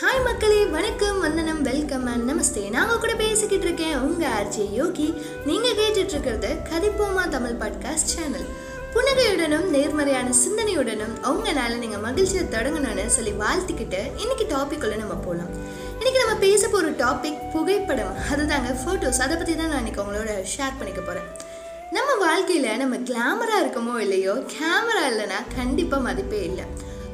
Hi மக்களே வணக்கம் வந்தனம் வெல்கம் அண்ட் நமஸ்தே நாங்கள் கூட பேசிக்கிட்டு இருக்கேன் உங்கள் ஆர்ஜி யோகி. நீங்கள் கேட்டுட்டு இருக்கிறது கதிப்போமா தமிழ் பாட்காஸ்ட் சேனல் புன்னகையுடனும் நேர்மறையான சிந்தனையுடனும் உங்களால் நீங்கள் மகிழ்ச்சியை தொடங்கணும்னு சொல்லி வாழ்த்திக்கிட்டு இன்னைக்கு டாபிக் நம்ம போகலாம் இன்னைக்கு நம்ம பேச போகிற டாபிக் புகைப்படம். அதுதாங்க ஃபோட்டோஸ் அதை பற்றி தான் நான் இன்னைக்கு உங்களோட ஷேர் பண்ணிக்க போகிறேன் நம்ம வாழ்க்கையில் நம்ம கிளாமராக இருக்கமோ இல்லையோ கேமரா இல்லைன்னா கண்டிப்பாக மதிப்பே இல்லை.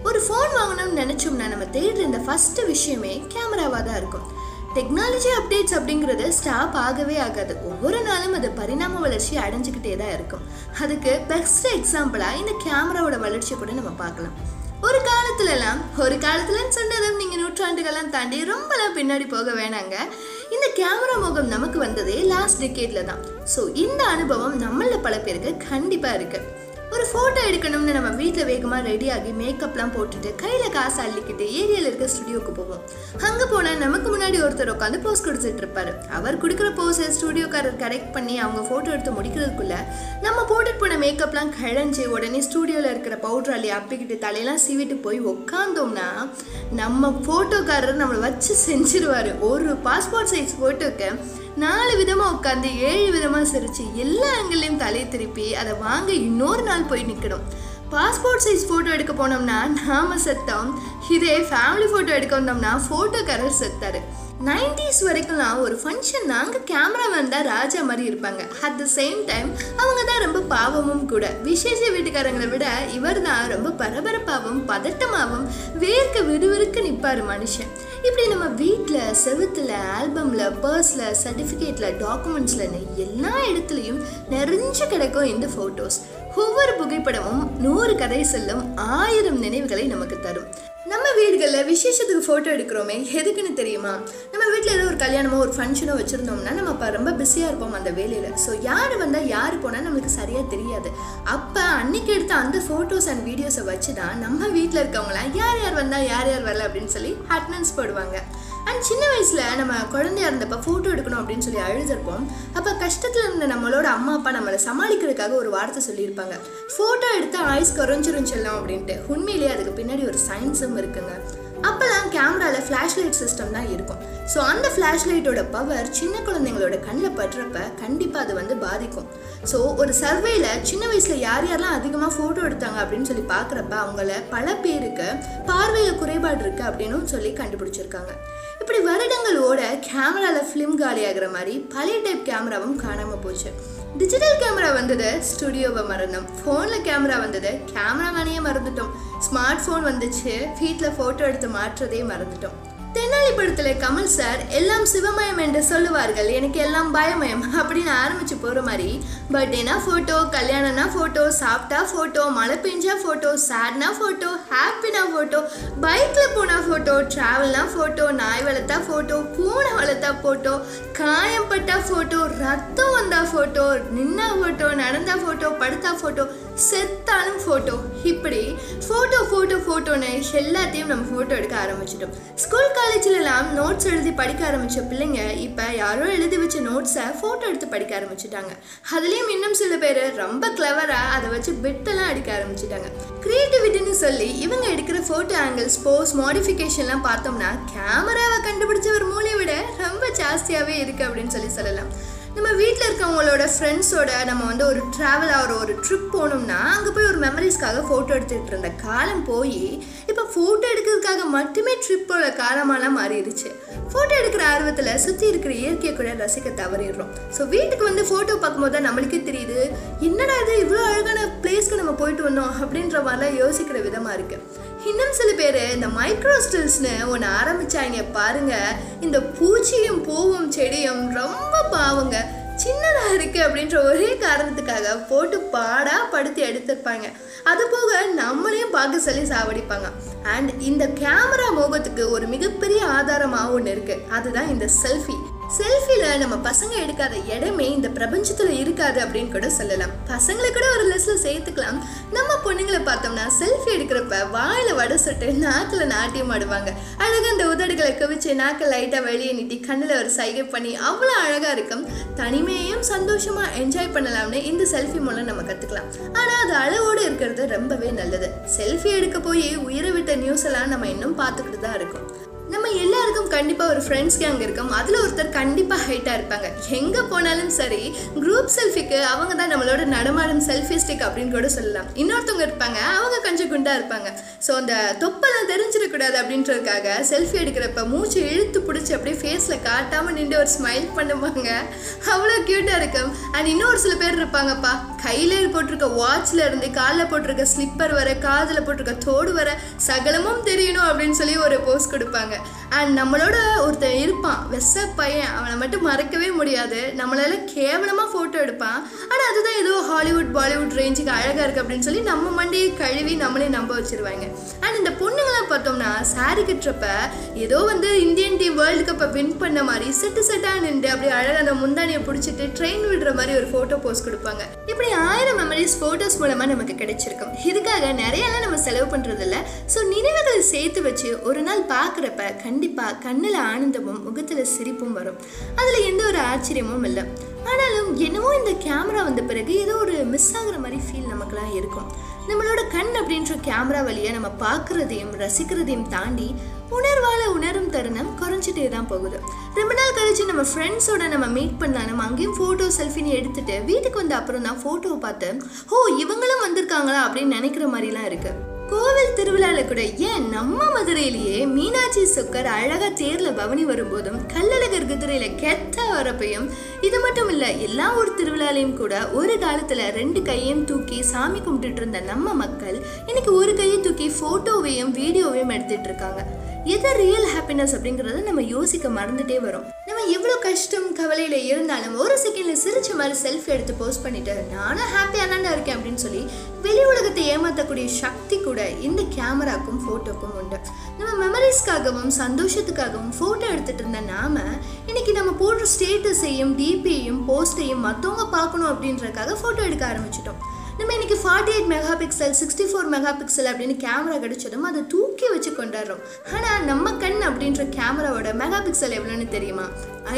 ஒரு ஃபோன் வாங்கணும்னு நினச்சோம்னா நம்ம தேடுற இந்த ஃபஸ்ட்டு விஷயமே கேமராவாக தான் இருக்கும். டெக்னாலஜி அப்டேட்ஸ் அப்படிங்கிறது ஸ்டாப் ஆகவே ஆகாது. ஒவ்வொரு நாளும் அது பரிணாம வளர்ச்சி அடைஞ்சுக்கிட்டே தான் இருக்கும். அதுக்கு பெஸ்ட் எக்ஸாம்பிளாக இந்த கேமராவோட வளர்ச்சியை கூட நம்ம பார்க்கலாம். ஒரு காலத்துலலாம் ஒரு காலத்துலன்னு சொன்னதும் நீங்கள் நூற்றாண்டுகள்லாம் தாண்டி ரொம்பலாம் பின்னாடி போக வேணாங்க. இந்த கேமரா முகம் நமக்கு வந்ததே லாஸ்ட் டிகேட்ல தான். ஸோ இந்த அனுபவம் நம்மள பல பேருக்கு கண்டிப்பாக இருக்குது ஒரு ஃபோட்டோ எடுக்கணும்னு நம்ம வீட்டில் வேகமாக ரெடியாகி மேக்கப்லாம் போட்டுட்டு கையில் காசு அள்ளிக்கிட்டு ஏரியாவில் இருக்க ஸ்டுடியோக்கு போவோம். அங்கே போனால் நமக்கு முன்னாடி ஒருத்தர் உட்காந்து போஸ் கொடுத்துட்டு இருப்பார். அவர் கொடுக்குற போஸை ஸ்டுடியோக்காரர் கரெக்ட் பண்ணி அவங்க ஃபோட்டோ எடுத்து முடிக்கிறதுக்குள்ளே நம்ம போட்டுட்டு போன மேக்கப்லாம் கழஞ்சி உடனே ஸ்டுடியோவில் இருக்கிற பவுடர் அள்ளி அப்பிக்கிட்டு தலையெல்லாம் சீவிட்டு போய் உட்காந்தோம்னா நம்ம ஃபோட்டோக்காரர் நம்மளை வச்சு செஞ்சிருவார். ஒரு பாஸ்போர்ட் சைஸ் ஃபோட்டோக்கு நாலு விதமாக உட்காந்து ஏழு விதமாக சிரித்து எல்லா ஆங்கிளையும் தலையை திருப்பி அதை வாங்க இன்னொரு நாள் போய் நிற்கணும் பாஸ்போர்ட் சைஸ் ஃபோட்டோ எடுக்க போனோம்னா நாம செத்தோம். இதே ஃபேமிலி ஃபோட்டோ எடுக்க வந்தோம்னா ஃபோட்டோக்காரர் செத்தாரு. நைன்டிஸ் வரைக்கும்லாம் ஒரு ஃபங்க்ஷன் நாங்கள் கேமரா வந்தால் ராஜா மாதிரி இருப்பாங்க. அட் த சேம் டைம் அவங்க தான் ரொம்ப பாவமும் கூட. விசேஷ வீட்டுக்காரங்களை விட இவர் தான் ரொம்ப பரபரப்பாகவும் பதட்டமாகவும் வேர்க்க விறுவிறுக்கு நிற்பார் மனுஷன். இப்படி நம்ம வீட்டில் செவுத்தில் ஆல்பமில் பர்ஸில் சர்டிஃபிகேட்டில் டாக்குமெண்ட்ஸ்லன்னு எல்லா இடத்துலையும் நிறைஞ்சு கிடைக்கும் இந்த ஃபோட்டோஸ் ஒவ்வொரு புகைப்படமும் நூறு கதை சொல்லும் ஆயிரம் நினைவுகளை நமக்கு தரும். நம்ம வீடுகளில் விசேஷத்துக்கு ஃபோட்டோ எடுக்கிறோமே எதுக்குன்னு தெரியுமா? நம்ம வீட்டில் ஏதோ ஒரு கல்யாணமோ ஒரு ஃபங்க்ஷனோ வச்சுருந்தோம்னா நம்ம அப்போ ரொம்ப பிஸியாக இருப்போம் அந்த வேலையில். ஸோ யார் வந்தால் யார் போனால் நம்மளுக்கு சரியாக தெரியாது. அப்போ அன்னைக்கு எடுத்த அந்த ஃபோட்டோஸ் அண்ட் வீடியோஸை வச்சு தான் நம்ம வீட்டில் இருக்கவங்களாம் யார் யார் வந்தால் யார் யார் வரல அப்படின்னு சொல்லி அட்டனன்ஸ் போடுவாங்க. அண்ட் சின்ன வயசில் நம்ம குழந்தையா இருந்தப்போ ஃபோட்டோ எடுக்கணும் அப்படின்னு சொல்லி அழுதுருப்போம் அப்போ கஷ்டத்தில் இருந்த நம்மளோட அம்மா அப்பா நம்மளை சமாளிக்கிறதுக்காக ஒரு வார்த்தை சொல்லியிருப்பாங்க. ஃபோட்டோ எடுத்து ஆயுஸ் குறைஞ்சிரும் அப்படின்ட்டு. உண்மையிலேயே அதுக்கு பின்னாடி ஒரு சயின்ஸும் இருக்குங்க. அப்போல்லாம் கேமராவில் ஃப்ளாஷ் லைட் சிஸ்டம் தான் இருக்கும். ஸோ அந்த ஃப்ளாஷ் லைட்டோட பவர் சின்ன குழந்தைங்களோட கண்ணில் பட்டுறப்ப கண்டிப்பாக அது வந்து பாதிக்கும். ஸோ ஒரு சர்வேல சின்ன வயசில் யார் யாரெல்லாம் அதிகமாக ஃபோட்டோ எடுத்தாங்க அப்படின்னு சொல்லி பார்க்குறப்ப அவங்கள பல பேருக்கு பார்வையில் குறைபாடு இருக்குது அப்படின்னு சொல்லி கண்டுபிடிச்சிருக்காங்க. இப்படி வருடங்களோட கேமராவில் ஃபிலிம் காலியாகிற மாதிரி பழைய டைப் கேமராவும் காணாமல் போச்சு. டிஜிட்டல் கேமரா வந்தது ஸ்டுடியோவை மறந்தோம். ஃபோனில் கேமரா வந்தது கேமராமேனையே மறந்துட்டோம். ஸ்மார்ட் ஃபோன் வந்துச்சு வீட்டில் ஃபோட்டோ எடுத்து மாற்றுறதே மறந்துட்டோம். தென்னாலி கமல் சார் எல்லாம் சிவமயம் என்று சொல்லுவார்கள் எனக்கு எல்லாம் பயமயம் அப்படின்னு ஆரம்பிச்சு போகிற மாதிரி பர்த்டேனா ஃபோட்டோ கல்யாணம்னா ஃபோட்டோ சாப்பிட்டா ஃபோட்டோ மழை பெஞ்சா ஃபோட்டோ சேட்னா ஃபோட்டோ ஹாப்பினா ஃபோட்டோ பைக்கில் போனால் ஃபோட்டோ ட்ராவல்னா ஃபோட்டோ நாய் வளர்த்தா ஃபோட்டோ பூனை வளர்த்தா ஃபோட்டோ காயம் பட்டா ஃபோட்டோ ரத்தம் வந்தா ஃபோட்டோ நின்னா ஃபோட்டோ நடந்தா ஃபோட்டோ படுத்தா ஃபோட்டோ செத்தாலும் ஃபோட்டோ இப்படி ஃபோட்டோ ஃபோட்டோ ஃபோட்டோன்னு எல்லாத்தையும் நம்ம ஃபோட்டோ எடுக்க ஆரம்பிச்சிட்டோம். ஸ்கூல் காலேஜ்லலாம் நோட்ஸ் எழுதி படிக்க ஆரம்பித்த பிள்ளைங்க இப்போ யாரோ எழுதி வச்ச நோட்ஸை ஃபோட்டோ எடுத்து படிக்க ஆரம்பிச்சிட்டாங்க. அதுலேயும் இன்னும் சில பேர் ரொம்ப கிளவராக அதை வச்சு பிட்டெல்லாம் அடிக்க ஆரம்பிச்சிட்டாங்க. க்ரியேட்டிவிட்டின்னு சொல்லி இவங்க எடுக்கிற ஃபோட்டோ ஆங்கிள்ஸ் போஸ் மாடிஃபிகேஷன்லாம் பார்த்தோம்னா கேமராவை கண்டுபிடிச்ச ஒரு மூலையை விட ரொம்ப ஜாஸ்தியாகவே இருக்குது அப்படின்னு சொல்லி சொல்லலாம். நம்ம வீட்டில் இருக்கவங்களோட ஃப்ரெண்ட்ஸோட நம்ம வந்து ஒரு ட்ராவல் ஆகிற ஒரு ட்ரிப் போனோம்னா அங்கே போய் ஒரு மெமரிஸ்க்காக ஃபோட்டோ எடுத்துகிட்டு இருந்த காலம் போய் இப்போ ஃபோ மட்டுமே ட்ரிப்போட காலமாலாம் மாறிடுச்சு. ஃபோட்டோ எடுக்கிற ஆர்வத்தில் சுற்றி இருக்கிற இயற்கையை கூட ரசிக்க தவறிடுறோம். ஸோ வீட்டுக்கு வந்து ஃபோட்டோ பார்க்கும்போது தான் நம்மளுக்கே தெரியுது என்னடா இது இவ்வளோ அழகான பிளேஸ்க்கு நம்ம போயிட்டு வந்தோம் அப்படின்ற மாதிரிலாம் யோசிக்கிற விதமாக இருக்குது இன்னும் சில பேர் இந்த மைக்ரோ ஸ்டில்ஸ்னு ஒன்று ஆரம்பித்தாங்க பாருங்கள் இந்த பூச்சியும் பூவும் செடியும் ரொம்ப பாவங்க. சின்னதாக இருக்குது அப்படின்ற ஒரே காரணத்துக்காக போட்டு பாடாக படுத்து எடுத்திருப்பாங்க. அது போக நம்மளையும் பார்க்க சொல்லி சாவடிப்பாங்க. அண்ட் இந்த கேமரா மோகத்துக்கு ஒரு மிகப்பெரிய ஆதாரமாக ஒன்று இருக்குது அதுதான் இந்த செல்ஃபி செல்ஃபியில் நம்ம பசங்க எடுக்காத இடமே இந்த பிரபஞ்சத்தில் இருக்காது அப்படின்னு கூட சொல்லலாம். பசங்களை கூட ஒரு லிஸ்ட்டில் சேர்த்துக்கலாம். நம்ம பொண்ணுங்களை பார்த்தோம்னா செல்ஃபி எடுக்கிறப்ப வாயில் வடை சுட்டு நாக்கில் நாட்டியம் ஆடுவாங்க. அழகாக அந்த உதடுகளை குவிச்சு நாக்கை லைட்டாக வெளியே நீட்டி கண்ணில் ஒரு சைகை பண்ணி அவ்வளோ அழகாக இருக்கும். தனிமையையும் சந்தோஷமாக என்ஜாய் பண்ணலாம்னு இந்த செல்ஃபி மூலம் நம்ம கற்றுக்கலாம் ஆனால் அது அளவோடு இருக்கிறது ரொம்பவே நல்லது. செல்ஃபி எடுக்க போய் உயிரை விட்ட நியூஸ் எல்லாம் நம்ம இன்னும் பார்த்துக்கிட்டு தான் இருக்கோம். நம்ம எல்லாருக்கும் கண்டிப்பாக ஒரு ஃப்ரெண்ட்ஸ் கேங் இருக்கும். அதில் ஒருத்தர் கண்டிப்பாக ஹைட்டாக இருப்பாங்க. எங்கே போனாலும் சரி குரூப் செல்ஃபிக்கு அவங்க தான் நம்மளோட நடமாடும் செல்ஃபி ஸ்டிக் அப்படின்னு கூட சொல்லலாம். இன்னொருத்தவங்க இருப்பாங்க அவங்க கொஞ்சம் குண்டாக இருப்பாங்க. ஸோ அந்த தொப்பெல்லாம் தெரிஞ்சிடக்கூடாது அப்படின்றதுக்காக செல்ஃபி எடுக்கிறப்ப மூச்சு இழுத்து பிடிச்சி அப்படியே ஃபேஸில் காட்டாமல் நின்று ஒரு ஸ்மைல் பண்ணுவாங்க. அவ்வளோ க்யூட்டாக இருக்கும். அண்ட் இன்னொரு சில பேர் இருப்பாங்கப்பா. கையில் போட்டிருக்க வாட்ச்ல இருந்து காலில் போட்டிருக்க ஸ்லிப்பர் வர காதில் போட்டிருக்க தோடு வர சகலமும் தெரியணும் அப்படின்னு சொல்லி ஒரு போஸ் கொடுப்பாங்க. அண்ட் நம்மளோட ஒருத்தன் இருப்பான் வெச பையன் அவனை மட்டும் மறக்கவே முடியாது. நம்மளால கேவலமாக ஃபோட்டோ எடுப்பான். ஆனால் அதுதான் ஏதோ ஹாலிவுட் பாலிவுட் ரேஞ்சுக்கு அழகாக இருக்குது அப்படின்னு சொல்லி நம்ம மண்டியை கழுவி நம்மளே நம்ப வச்சிருவாங்க. அண்ட் இந்த பொண்ணுங்களாம் பார்த்தோம்னா சாரி கட்டுறப்ப ஏதோ வந்து இந்தியன் டீம் வேர்ல்டு கப்பை வின் பண்ண மாதிரி செட்டு செட்டாக நின்று அப்படி அழகாக அந்த முந்தானியை பிடிச்சிட்டு ட்ரெயின் விடுற மாதிரி ஒரு ஃபோட்டோ போஸ் கொடுப்பாங்க. இப்படி ஆயிரம் மெமரிஸ் ஃபோட்டோஸ் மூலமாக நமக்கு கிடைச்சிருக்கும். இதுக்காக நிறையலாம் நம்ம செலவு பண்ணுறதில்ல ஸோ நினைவுகளை சேர்த்து வச்சு ஒரு நாள் பார்க்குறப்ப கண்டிப்பாக கண்ணில் ஆனந்தமும் முகத்தில் சிரிப்பும் வரும். அதில் எந்த ஒரு ஆச்சரியமும் இல்லை. ஆனாலும் என்னவோ இந்த கேமரா வந்த பிறகு ஏதோ ஒரு மிஸ் ஆகுற மாதிரி ஃபீல் நமக்குலாம் இருக்கும். நம்மளோட கண் அப்படின்ற கேமரா வழியாக நம்ம பார்க்குறதையும் ரசிக்கிறதையும் தாண்டி உணர்வால் உணரும் தருணம் குறைஞ்சிட்டே தான் போகுது. ரொம்ப நாள் கழிச்சு நம்ம ஃப்ரெண்ட்ஸோட நம்ம மீட் பண்ணாலும் அங்கேயும் ஃபோட்டோ செல்ஃபின்னு எடுத்துட்டு வீட்டுக்கு வந்த அப்புறம் தான் ஃபோட்டோவை பார்த்து ஓ இவங்களும் வந்திருக்காங்களா? அப்படின்னு நினைக்கிற மாதிரிலாம் இருக்கு. கோவில் திருவிழால கூட ஏன் நம்ம மதுரையிலேயே மீனாட்சி சொக்கர் அழகா தேர்ல பவனி வரும்போதும் கல்லழகர் குதிரையில கெத்த வரப்பையும் இது மட்டும் இல்ல எல்லா ஊர் திருவிழாலையும் கூட ஒரு காலத்துல ரெண்டு கையையும் தூக்கி சாமி கும்பிட்டுட்டு இருந்த நம்ம மக்கள் இன்னைக்கு ஒரு கையை தூக்கி போட்டோவையும் வீடியோவையும் எடுத்துட்டு இருக்காங்க. எது ரியல் ஹாப்பினஸ் அப்படிங்கறத நம்ம யோசிக்க மறந்துட்டே வரோம். நம்ம எவ்வளோ கஷ்டம் கவலையில் இருந்தாலும் ஒரு செகண்டில் சிரிச்ச மாதிரி செல்ஃபி எடுத்து போஸ்ட் பண்ணிட்டு நானும் ஹாப்பியாக தான்டா இருக்கேன் அப்படின்னு சொல்லி வெளி உலகத்தை ஏமாற்றக்கூடிய சக்தி கூட இந்த கேமராக்கும் ஃபோட்டோக்கும் உண்டு. நம்ம மெமரிஸ்க்காகவும் சந்தோஷத்துக்காகவும் ஃபோட்டோ எடுத்துகிட்டு இருந்த நாம இன்னைக்கு நம்ம போடுற ஸ்டேட்டஸையும் டிபியையும் போஸ்ட்டையும் மற்றவங்க பார்க்கணும் அப்படின்றதுக்காக ஃபோட்டோ எடுக்க ஆரம்பிச்சிட்டோம். நம்ம இன்றைக்கி forty eight megapixel sixty four megapixel அப்படின்னு கேமரா கிடைச்சதும் அதை தூக்கி வச்சு கொண்டாடுறோம். ஆனால் நம்ம கண் அப்படின்ற கேமராவோட மெகா பிக்சல் எவ்வளோன்னு தெரியுமா?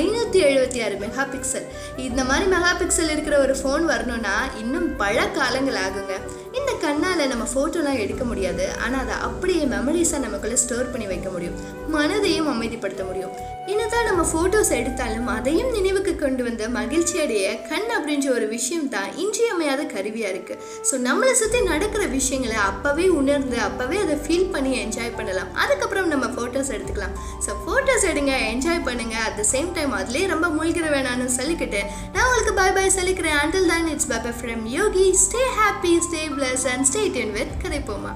ஐநூற்றி எழுபத்தி ஆறு மெகா பிக்சல் இந்த மாதிரி மெகா பிக்சல் இருக்கிற ஒரு ஃபோன் வரணும்னா இன்னும் பல காலங்கள் ஆகுங்க. இந்த கண்ணால் நம்ம ஃபோட்டோலாம் எடுக்க முடியாது. ஆனால் அதை அப்படியே மெமரிஸாக நமக்குள்ளே ஸ்டோர் பண்ணி வைக்க முடியும். மனதையும் அமைதிப்படுத்த முடியும். என்னதான் நம்ம ஃபோட்டோஸ் எடுத்தாலும் அதையும் நினைவுக்கு கொண்டு வந்து மகிழ்ச்சியடைய கண் அப்படின்ற ஒரு விஷயம் தான் இன்றியமையாத கருவியாக இருக்குது ஸோ நம்மளை சுற்றி நடக்கிற விஷயங்களை அப்போவே உணர்ந்து அப்போவே அதை ஃபீல் பண்ணி என்ஜாய் பண்ணலாம். அதுக்கப்புறம் நம்ம ஃபோட்டோஸ் எடுத்துக்கலாம். ஸோ ஃபோட்டோஸ் எடுங்க என்ஜாய் பண்ணுங்க. அட் த சேம் டைம் அதுலேயே ரொம்ப மூழ்கிற வேணாம்னு சொல்லிக்கிட்டு நான் உங்களுக்கு பை பை சொல்லிக்கிறேன் அண்டில் தான் it's bye from Yogi stay happy stay blessed and stay tuned with Kathaippoma